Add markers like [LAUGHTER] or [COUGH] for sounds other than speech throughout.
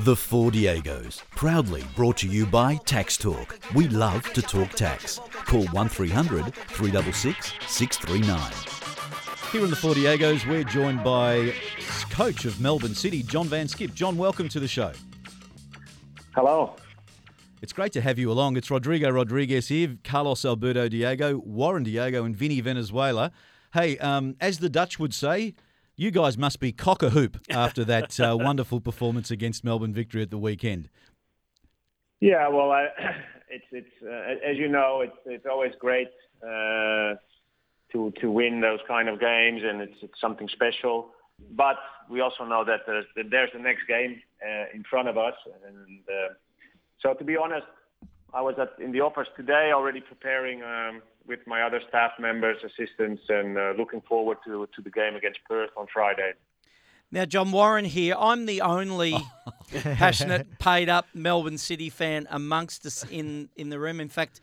The Four Diegos, proudly brought to you by Tax Talk. We love to talk tax. Call 1300 366 639. Here in the Four Diegos, we're joined by coach of Melbourne City, John van 't Schip. John, welcome to the show. Hello. It's great to have you along. It's Rodrigo Rodriguez here, Carlos Alberto Diego, Warren Diego, and Vinny Venezuela. Hey, um, as the Dutch would say, you guys must be cock a hoop after that uh, [LAUGHS] wonderful performance against Melbourne Victory at the weekend. Yeah, well, I, [CLEARS THROAT] it's it's uh, as you know, it's it's always great uh, to to win those kind of games, and it's, it's something special. But we also know that there's there's the next game uh, in front of us, and uh, so to be honest, I was at, in the office today already preparing. Um, with my other staff members, assistants, and uh, looking forward to, to the game against Perth on Friday. Now, John Warren here. I'm the only [LAUGHS] passionate, paid up Melbourne City fan amongst us in, in the room. In fact,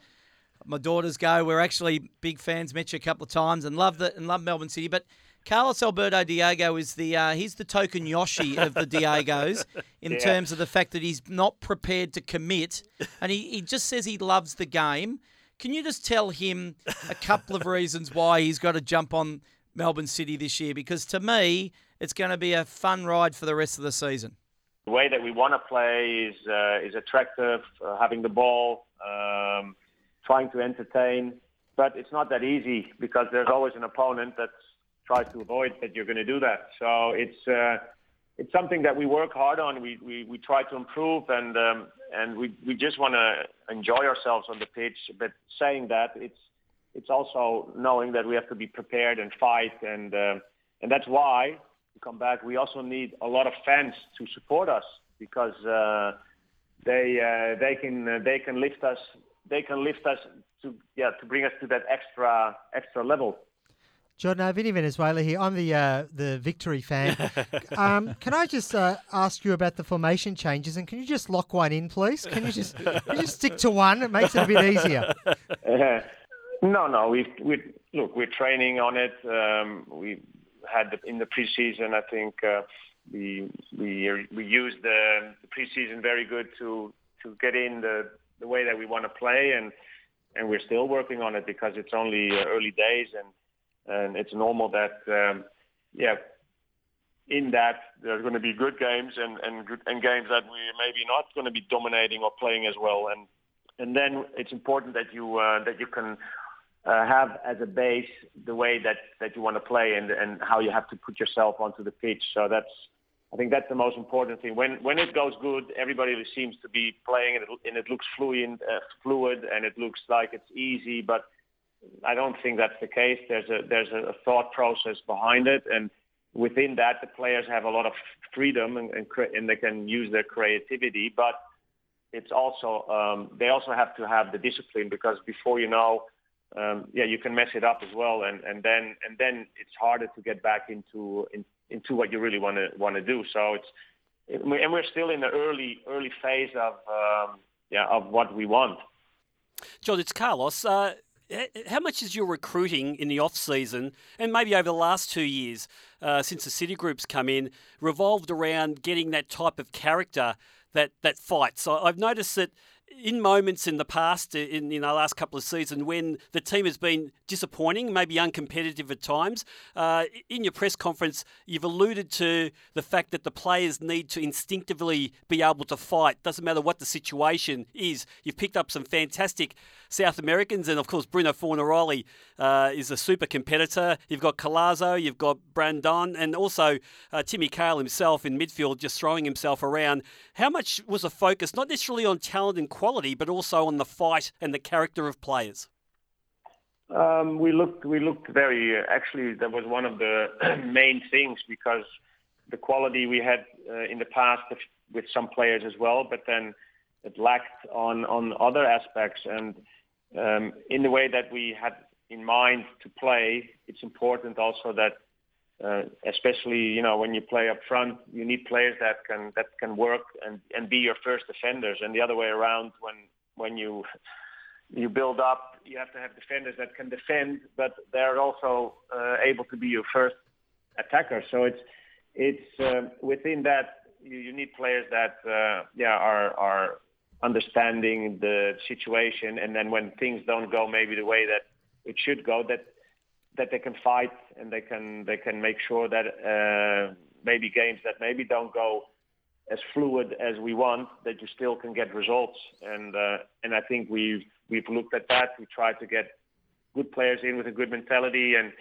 my daughters go. We're actually big fans. Met you a couple of times and love the and love Melbourne City. But Carlos Alberto Diego is the uh, he's the token Yoshi of the Diegos [LAUGHS] in yeah. terms of the fact that he's not prepared to commit, and he, he just says he loves the game. Can you just tell him a couple of reasons why he's got to jump on Melbourne City this year? Because to me, it's going to be a fun ride for the rest of the season. The way that we want to play is uh, is attractive, uh, having the ball, um, trying to entertain, but it's not that easy because there's always an opponent that tries to avoid that you're going to do that. So it's uh, it's something that we work hard on. We we, we try to improve, and um, and we we just want to enjoy ourselves on the pitch. But saying that, it's it's also knowing that we have to be prepared and fight, and uh, and that's why to come back. We also need a lot of fans to support us because uh, they uh, they can uh, they can lift us they can lift us to yeah to bring us to that extra extra level. John, uh, Vinny Venezuela here. I'm the uh, the victory fan. [LAUGHS] um, can I just uh, ask you about the formation changes, and can you just lock one in, please? Can you just can you just stick to one? It makes it a bit easier. [LAUGHS] no, no. We we look. We're training on it. Um, we had the, in the preseason. I think uh, we we we used the, the preseason very good to to get in the the way that we want to play, and and we're still working on it because it's only uh, early days and and it's normal that um, yeah in that there's going to be good games and and and games that we maybe not going to be dominating or playing as well and and then it's important that you uh, that you can uh, have as a base the way that that you want to play and and how you have to put yourself onto the pitch so that's I think that's the most important thing. When when it goes good, everybody seems to be playing and it, and it looks fluid, uh, fluid, and it looks like it's easy. But I don't think that's the case. There's a there's a thought process behind it, and within that, the players have a lot of freedom and and, and they can use their creativity. But it's also um, they also have to have the discipline because before you know, um, yeah, you can mess it up as well, and and then and then it's harder to get back into in, into what you really want to want to do. So it's and we're still in the early early phase of um, yeah of what we want. John, it's Carlos. Uh, how much is your recruiting in the off season and maybe over the last two years uh, since the City Group's come in revolved around getting that type of character that that fights? So I've noticed that in moments in the past, in, in the last couple of seasons, when the team has been disappointing, maybe uncompetitive at times, uh, in your press conference, you've alluded to the fact that the players need to instinctively be able to fight. Doesn't matter what the situation is. You've picked up some fantastic South Americans, and of course, Bruno Fornaroli uh, is a super competitor. You've got Colazo, you've got Brandon, and also uh, Timmy Cahill himself in midfield, just throwing himself around. How much was a focus, not necessarily on talent and quality, but also on the fight and the character of players? Um, we looked. We looked very. Actually, that was one of the [CLEARS THROAT] main things because the quality we had uh, in the past with some players as well, but then it lacked on on other aspects. And um, in the way that we had in mind to play, it's important also that, uh, especially you know when you play up front, you need players that can that can work and and be your first defenders. And the other way around, when when you you build up, you have to have defenders that can defend, but they're also uh, able to be your first attacker. So it's it's uh, within that You, you need players that uh, yeah are are understanding the situation, and then when things don't go maybe the way that it should go, that that they can fight and they can they can make sure that uh, maybe games that maybe don't go as fluid as we want, that you still can get results. And uh, and I think we've we've looked at that. We tried to get good players in with a good mentality, and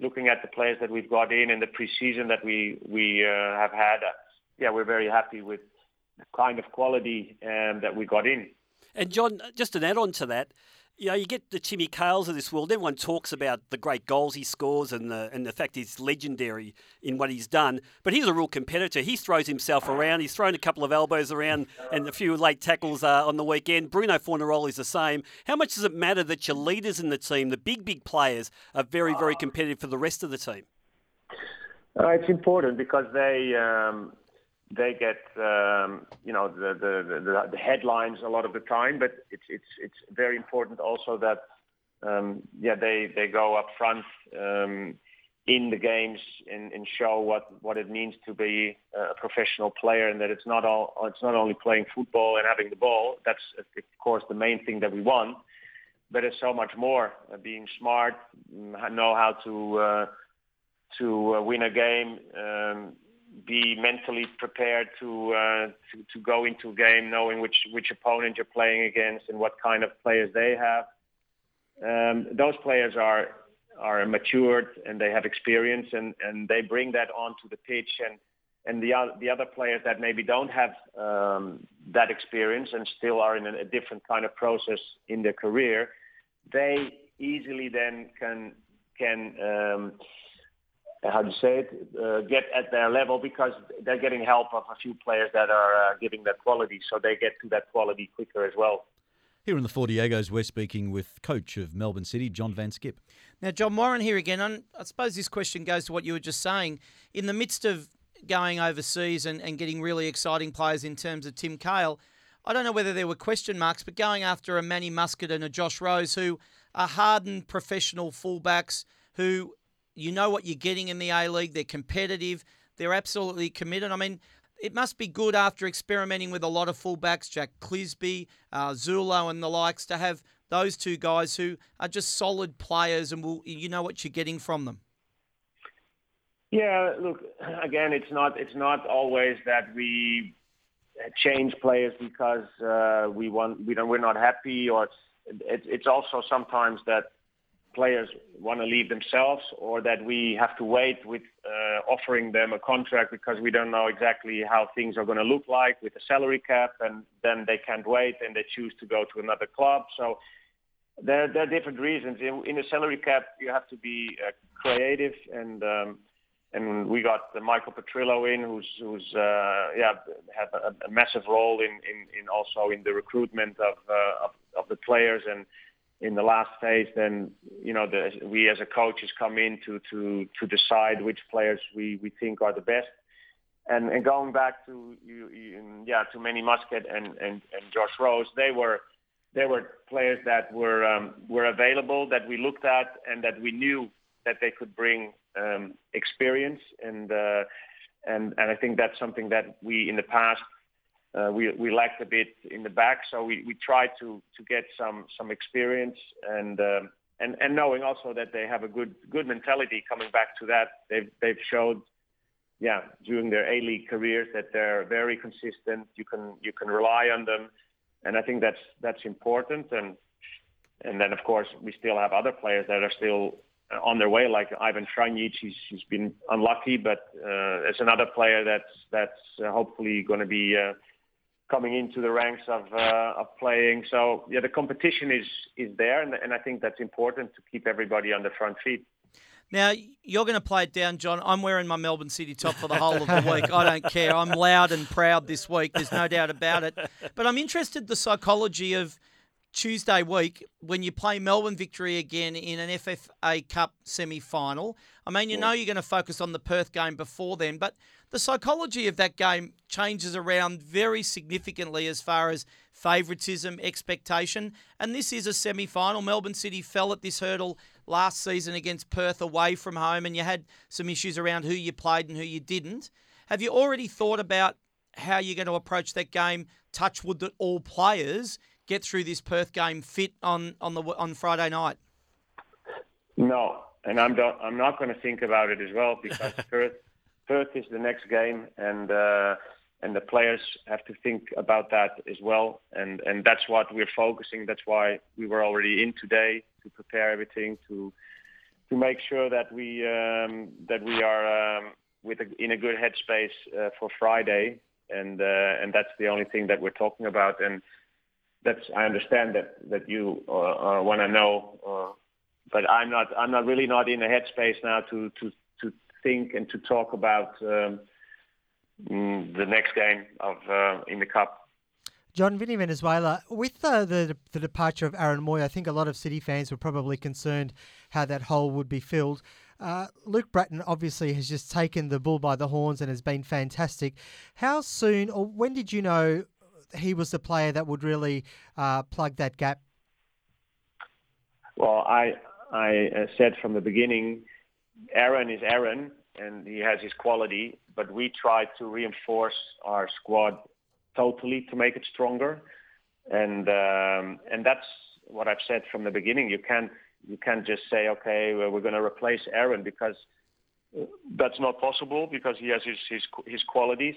looking at the players that we've got in and the preseason that we we uh, have had. Uh, yeah, we're very happy with the kind of quality um, that we got in. And John, just an add on to that, you know, you get the Timmy Cahills of this world. Everyone talks about the great goals he scores and the and the fact he's legendary in what he's done. But he's a real competitor. He throws himself around. He's thrown a couple of elbows around and a few late tackles uh, on the weekend. Bruno Fornaroli is the same. How much does it matter that your leaders in the team, the big big players, are very very competitive for the rest of the team? Uh, it's important because they um, they get um, you know the, the, the, the headlines a lot of the time, but it's it's it's very important also that um, yeah they they go up front um, in the games and, and show what what it means to be a professional player and that it's not all it's not only playing football and having the ball. That's of course the main thing that we want, but it's so much more. Uh, being smart, know how to uh, to uh, win a game. Be mentally prepared to, uh, to to go into a game knowing which which opponent you're playing against and what kind of players they have. Um, those players are are matured and they have experience and, and they bring that onto the pitch and and the other the other players that maybe don't have um, that experience and still are in a, a different kind of process in their career, they easily then can can um, how do you say it, uh, get at their level because they're getting help of a few players that are uh, giving that quality, so they get to that quality quicker as well. Here in the Four Diegos, we're speaking with coach of Melbourne City, John van 't Schip. Now, John Warren here again. I suppose this question goes to what you were just saying. In the midst of going overseas and, and getting really exciting players in terms of Tim Cahill, I don't know whether there were question marks, but going after a Manny Muscat and a Josh Rose, who are hardened professional fullbacks who you know what you're getting in the A League. They're competitive. They're absolutely committed. I mean, it must be good after experimenting with a lot of fullbacks, Jack Clisby, uh, Zullo, and the likes, to have those two guys who are just solid players, and will you know what you're getting from them. Yeah, look, again, it's not it's not always that we change players because uh, we want we don't we're not happy, or it's, it's also sometimes that players want to leave themselves or that we have to wait with uh, offering them a contract because we don't know exactly how things are going to look like with the salary cap and then they can't wait and they choose to go to another club. So there, there are different reasons. In, in a salary cap, you have to be uh, creative and um, and we got Michael Petrillo in, who's who's uh, yeah had a, a massive role in, in, in also in the recruitment of, uh, of of the players and in the last phase, then you know the, we as a coaches come in to to to decide which players we we think are the best. And and going back to you, you yeah to Manny Muscat and and and Josh Rose, they were they were players that were um, were available that we looked at and that we knew that they could bring um, experience and uh, and and I think that's something that we in the past we we lacked a bit in the back, so we we tried to to get some some experience and um, and and knowing also that they have a good good mentality coming back to that they've they've showed yeah during their A League careers that they're very consistent. You can you can rely on them, and I think that's that's important. And and then of course we still have other players that are still on their way, like Ivan Franjic. He's, he's been unlucky, but uh, it's another player that's that's uh, hopefully going to be uh, coming into the ranks of uh, of playing. So yeah, the competition is is there, and, and I think that's important to keep everybody on the front feet. Now you're going to play it down, John. I'm wearing my Melbourne City top for the whole of the week. I don't care. I'm loud and proud this week. There's no doubt about it. But I'm interested the psychology of Tuesday week when you play Melbourne Victory again in an FFA Cup semi-final. I mean, you know you're going to focus on the Perth game before then, but the psychology of that game changes around very significantly as far as favouritism, expectation. And this is a semi final. Melbourne City fell at this hurdle last season against Perth away from home, and you had some issues around who you played and who you didn't. Have you already thought about how you're going to approach that game. Touch wood that all players get through this Perth game fit on on the on Friday night. No, and I'm not, I'm not going to think about it as well because [LAUGHS] Perth Perth is the next game, and uh, and the players have to think about that as well, and and that's what we're focusing. That's why we were already in today to prepare everything to to make sure that we um, that we are um, with a, in a good headspace uh, for Friday, and uh, and that's the only thing that we're talking about. And that's I understand that that you uh, uh want to know, uh, but I'm not I'm not really not in a headspace now to to to think and to talk about um, mm, the next game of uh, in the cup. John Vinny Venezuela, with uh, the the departure of Aaron Mooy, I think a lot of City fans were probably concerned how that hole would be filled. Uh, Luke Brattan obviously has just taken the bull by the horns and has been fantastic. How soon or when did you know he was the player that would really uh, plug that gap? Well, I I uh, said from the beginning, Aaron is Aaron and he has his quality, but we try to reinforce our squad totally to make it stronger. And um, and that's what I've said from the beginning. You can't you can't just say okay well, we're going to replace Aaron because that's not possible because he has his his, his qualities.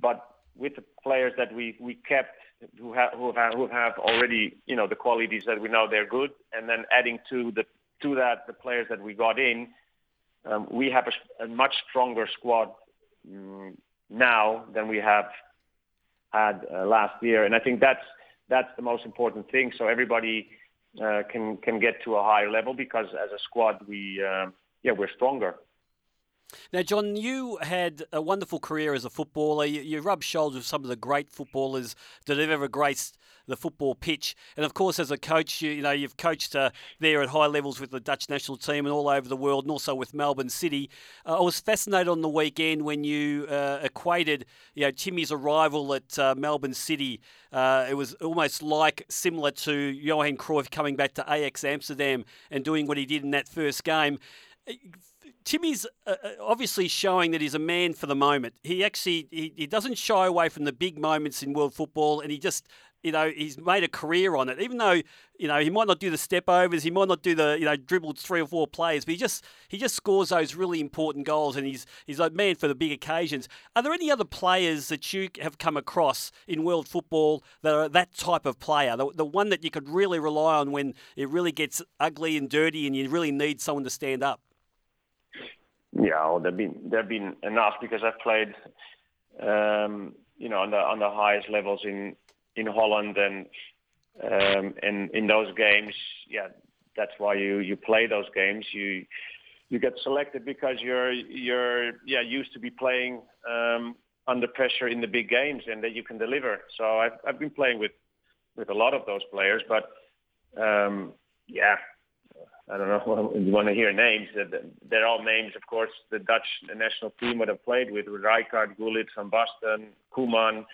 But with the players that we we kept who have who have who have already you know the qualities that we know they're good, and then adding to the to that the players that we got in, um, we have a, a, much stronger squad um, now than we have had uh, last year, and I think that's that's the most important thing. So everybody uh, can can get to a higher level because as a squad we uh, yeah we're stronger. Now, John, you had a wonderful career as a footballer. You, you rubbed shoulders with some of the great footballers that have ever graced the football pitch. And of course, as a coach, you, you know you've coached uh, there at high levels with the Dutch national team and all over the world, and also with Melbourne City. Uh, I was fascinated on the weekend when you uh, equated, you know, Timmy's arrival at uh, Melbourne City. Uh, it was almost like similar to Johan Cruyff coming back to Ajax Amsterdam and doing what he did in that first game Timmy's uh, obviously showing that he's a man for the moment. He actually he, he doesn't shy away from the big moments in world football, and he just you know he's made a career on it. Even though you know he might not do the step overs, he might not do the you know dribbled three or four players, but he just he just scores those really important goals, and he's he's a man for the big occasions. Are there any other players that you have come across in world football that are that type of player, the, the one that you could really rely on when it really gets ugly and dirty, and you really need someone to stand up? Yeah, well, there've been there've been enough because I've played, um, you know, on the on the highest levels in in Holland and um, and in those games, yeah, that's why you you play those games. You you get selected because you're you're yeah used to be playing um, under pressure in the big games and that you can deliver. So I've I've been playing with with a lot of those players, but um, yeah, I don't know [LAUGHS] you want to hear names. They're all names, of course, the Dutch national team would have played with, with Rijkaard, Gullit, Van Basten, Koeman.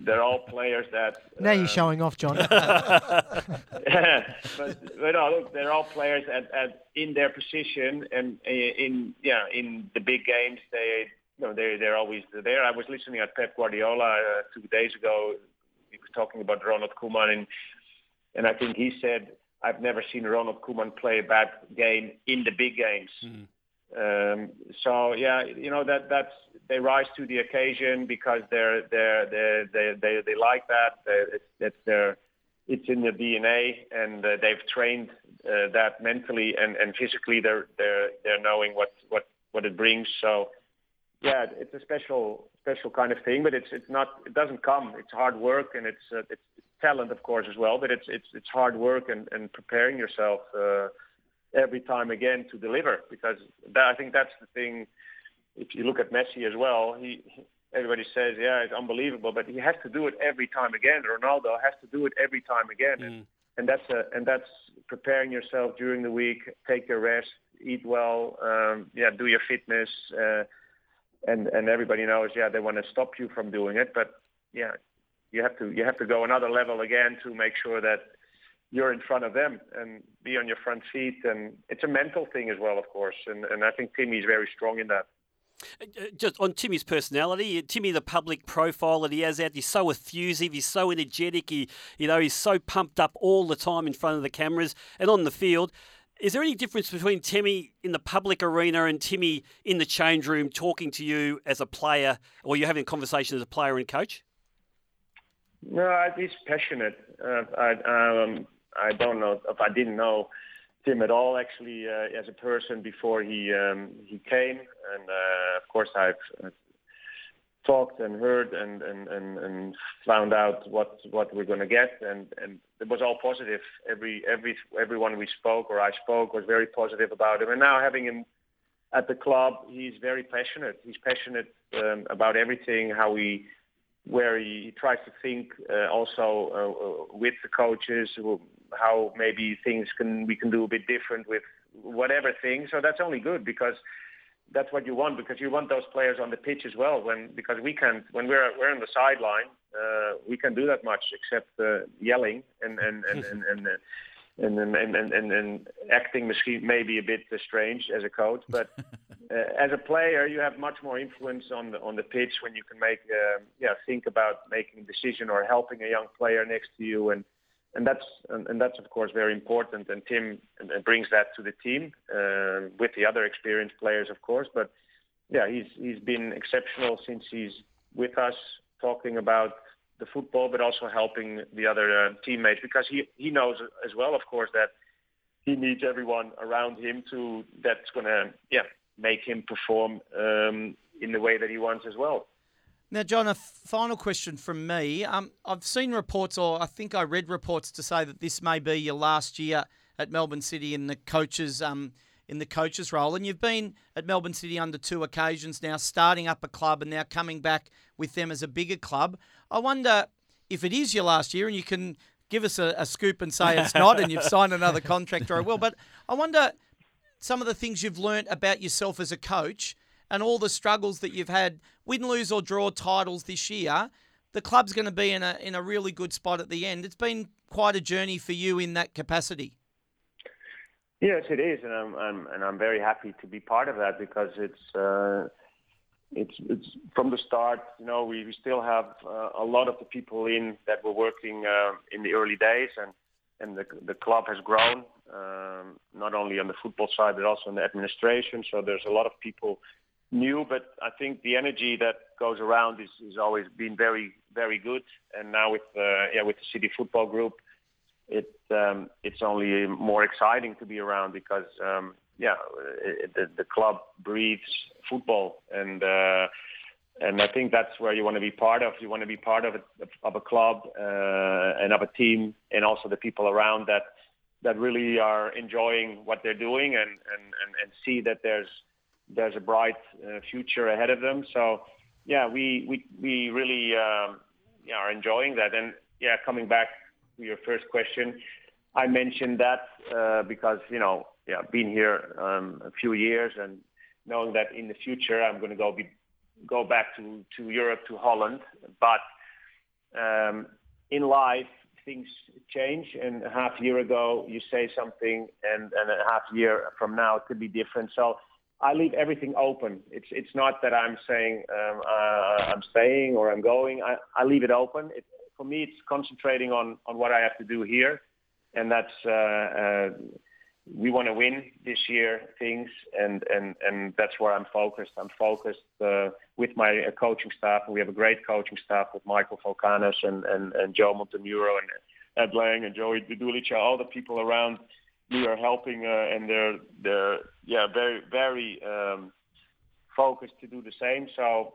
They're all players that. Now you're uh, showing off, John. [LAUGHS] [LAUGHS] but, but no, look, they're all players at, at in their position and in yeah in the big games they you know they they're always there. I was listening at Pep Guardiola uh, two days ago. He was talking about Ronald Koeman and and I think he said I've never seen Ronald Koeman play a bad game in the big games. Mm. Um, so yeah, you know that that's they rise to the occasion because they're they're they they they they like that. It's, it's their it's in their DNA, and uh, they've trained uh, that mentally and, and physically. They're they're they're knowing what what what it brings. So yeah, it's a special special kind of thing, but it's it's not it doesn't come. It's hard work and it's uh, it's talent, of course, as well. But it's it's it's hard work and, and preparing yourself uh, every time again to deliver. Because that, I think that's the thing. If you look at Messi as well, he, he everybody says, yeah, it's unbelievable, but he has to do it every time again. Ronaldo has to do it every time again, mm. and, and that's a, and that's preparing yourself during the week. Take your rest, eat well, um, yeah, do your fitness. Uh, and and everybody knows, yeah, they want to stop you from doing it, but yeah, you have to you have to go another level again to make sure that you're in front of them and be on your front feet and it's a mental thing as well of course and and I think Timmy's very strong in that just on Timmy's personality, Timmy, the public profile that he has out, he's so effusive, he's so energetic, he, you know, he's so pumped up all the time in front of the cameras and on the field. Is there any difference between Timmy in the public arena and Timmy in the change room talking to you as a player, or you're having a conversation as a player and coach? No, he's passionate. Uh, I um, I don't know if I didn't know Tim at all actually uh, as a person before he um, he came, and uh, of course I've talked and heard and, and, and, and found out what what we're going to get, and, and it was all positive. Every every everyone we spoke or I spoke was very positive about him, and now having him at the club, he's very passionate. He's passionate um, about everything, how he where he, he tries to think uh, also uh, with the coaches how maybe things can we can do a bit different with whatever thing. So that's only good because that's what you want because you want those players on the pitch as well. When because we can when we're we're on the sideline, uh, we can do that much except uh, yelling and and and and. and, uh, and, and, and, and, acting machine may be a bit uh, strange as a coach, but [LAUGHS] uh, as a player, you have much more influence on the on the pitch when you can make uh, yeah think about making a decision or helping a young player next to you and and that's and, and, that's of course very important. And Tim brings that to the team uh, with the other experienced players, of course. But yeah, he's he's been exceptional since he's with us, talking about the football, but also helping the other uh, teammates because he he knows as well, of course, that he needs everyone around him to that's going to yeah make him perform um, in the way that he wants as well. Now, John, a final question from me. Um, I've seen reports, or I think I read reports to say that this may be your last year at Melbourne City in the coaches um, in the coaches role, and you've been at Melbourne City under two occasions now, starting up a club and now coming back with them as a bigger club. I wonder if it is your last year, and you can give us a, a scoop and say it's not, and you've [LAUGHS] signed another contract or I will. But I wonder some of the things you've learnt about yourself as a coach and all the struggles that you've had, win, lose, or draw titles this year, the club's going to be in a in a really good spot at the end. It's been quite a journey for you in that capacity. Yes, it is, and I'm, I'm and I'm very happy to be part of that because it's uh, it's it's from the start. You know, we, we still have uh, a lot of the people in that were working uh, in the early days, and and the the club has grown um, not only on the football side but also in the administration. So there's a lot of people new, but I think the energy that goes around is, is always been very, very good. And now with uh, yeah with the City Football Group, it um, it's only more exciting to be around because um, yeah it, the, the club breathes football and. Uh, and I think that's where you want to be part of. You want to be part of a, of a club uh, and of a team, and also the people around that that really are enjoying what they're doing and and and, and see that there's there's a bright uh, future ahead of them. So yeah, we we we really um, yeah, are enjoying that. And yeah, coming back to your first question, I mentioned that uh, because you know yeah, been here um, a few years and knowing that in the future I'm going to go be go back to to Europe to Holland, but um, in life things change and a half year ago you say something and, and a half year from now it could be different so I leave everything open. It's it's not that I'm saying um, uh, I'm staying or I'm going. I, I leave it open. It, for me, it's concentrating on on what I have to do here, and that's uh, uh, we want to win this year things, and and and that's where I'm focused. I'm focused uh, with my uh, coaching staff, we have a great coaching staff with Michael Valkanis and and, and Joe Montemuro and Ed Lang and Joey Dudulica, all the people around me are helping, uh, and they're they're yeah very very um, focused to do the same. So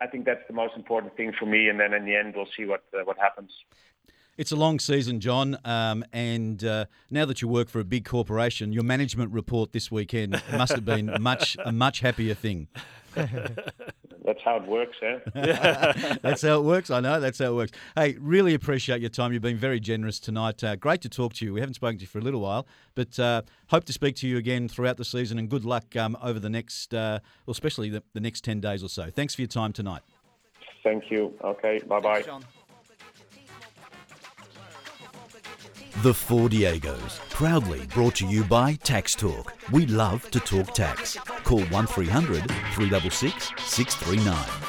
I think that's the most important thing for me. And then in the end, we'll see what uh, what happens. It's a long season, John, um, and uh, now that you work for a big corporation, your management report this weekend must have been much a much happier thing. [LAUGHS] That's how it works, eh? [LAUGHS] That's how it works. I know. That's how it works. Hey, really appreciate your time. You've been very generous tonight. Uh, great to talk to you. We haven't spoken to you for a little while, but uh, hope to speak to you again throughout the season. And good luck um, over the next, uh, well, especially the, the, next ten days or so. Thanks for your time tonight. Thank you. Okay. Bye bye. The Four Diegos, proudly brought to you by Tax Talk. We love to talk tax. Call 1300 366 639.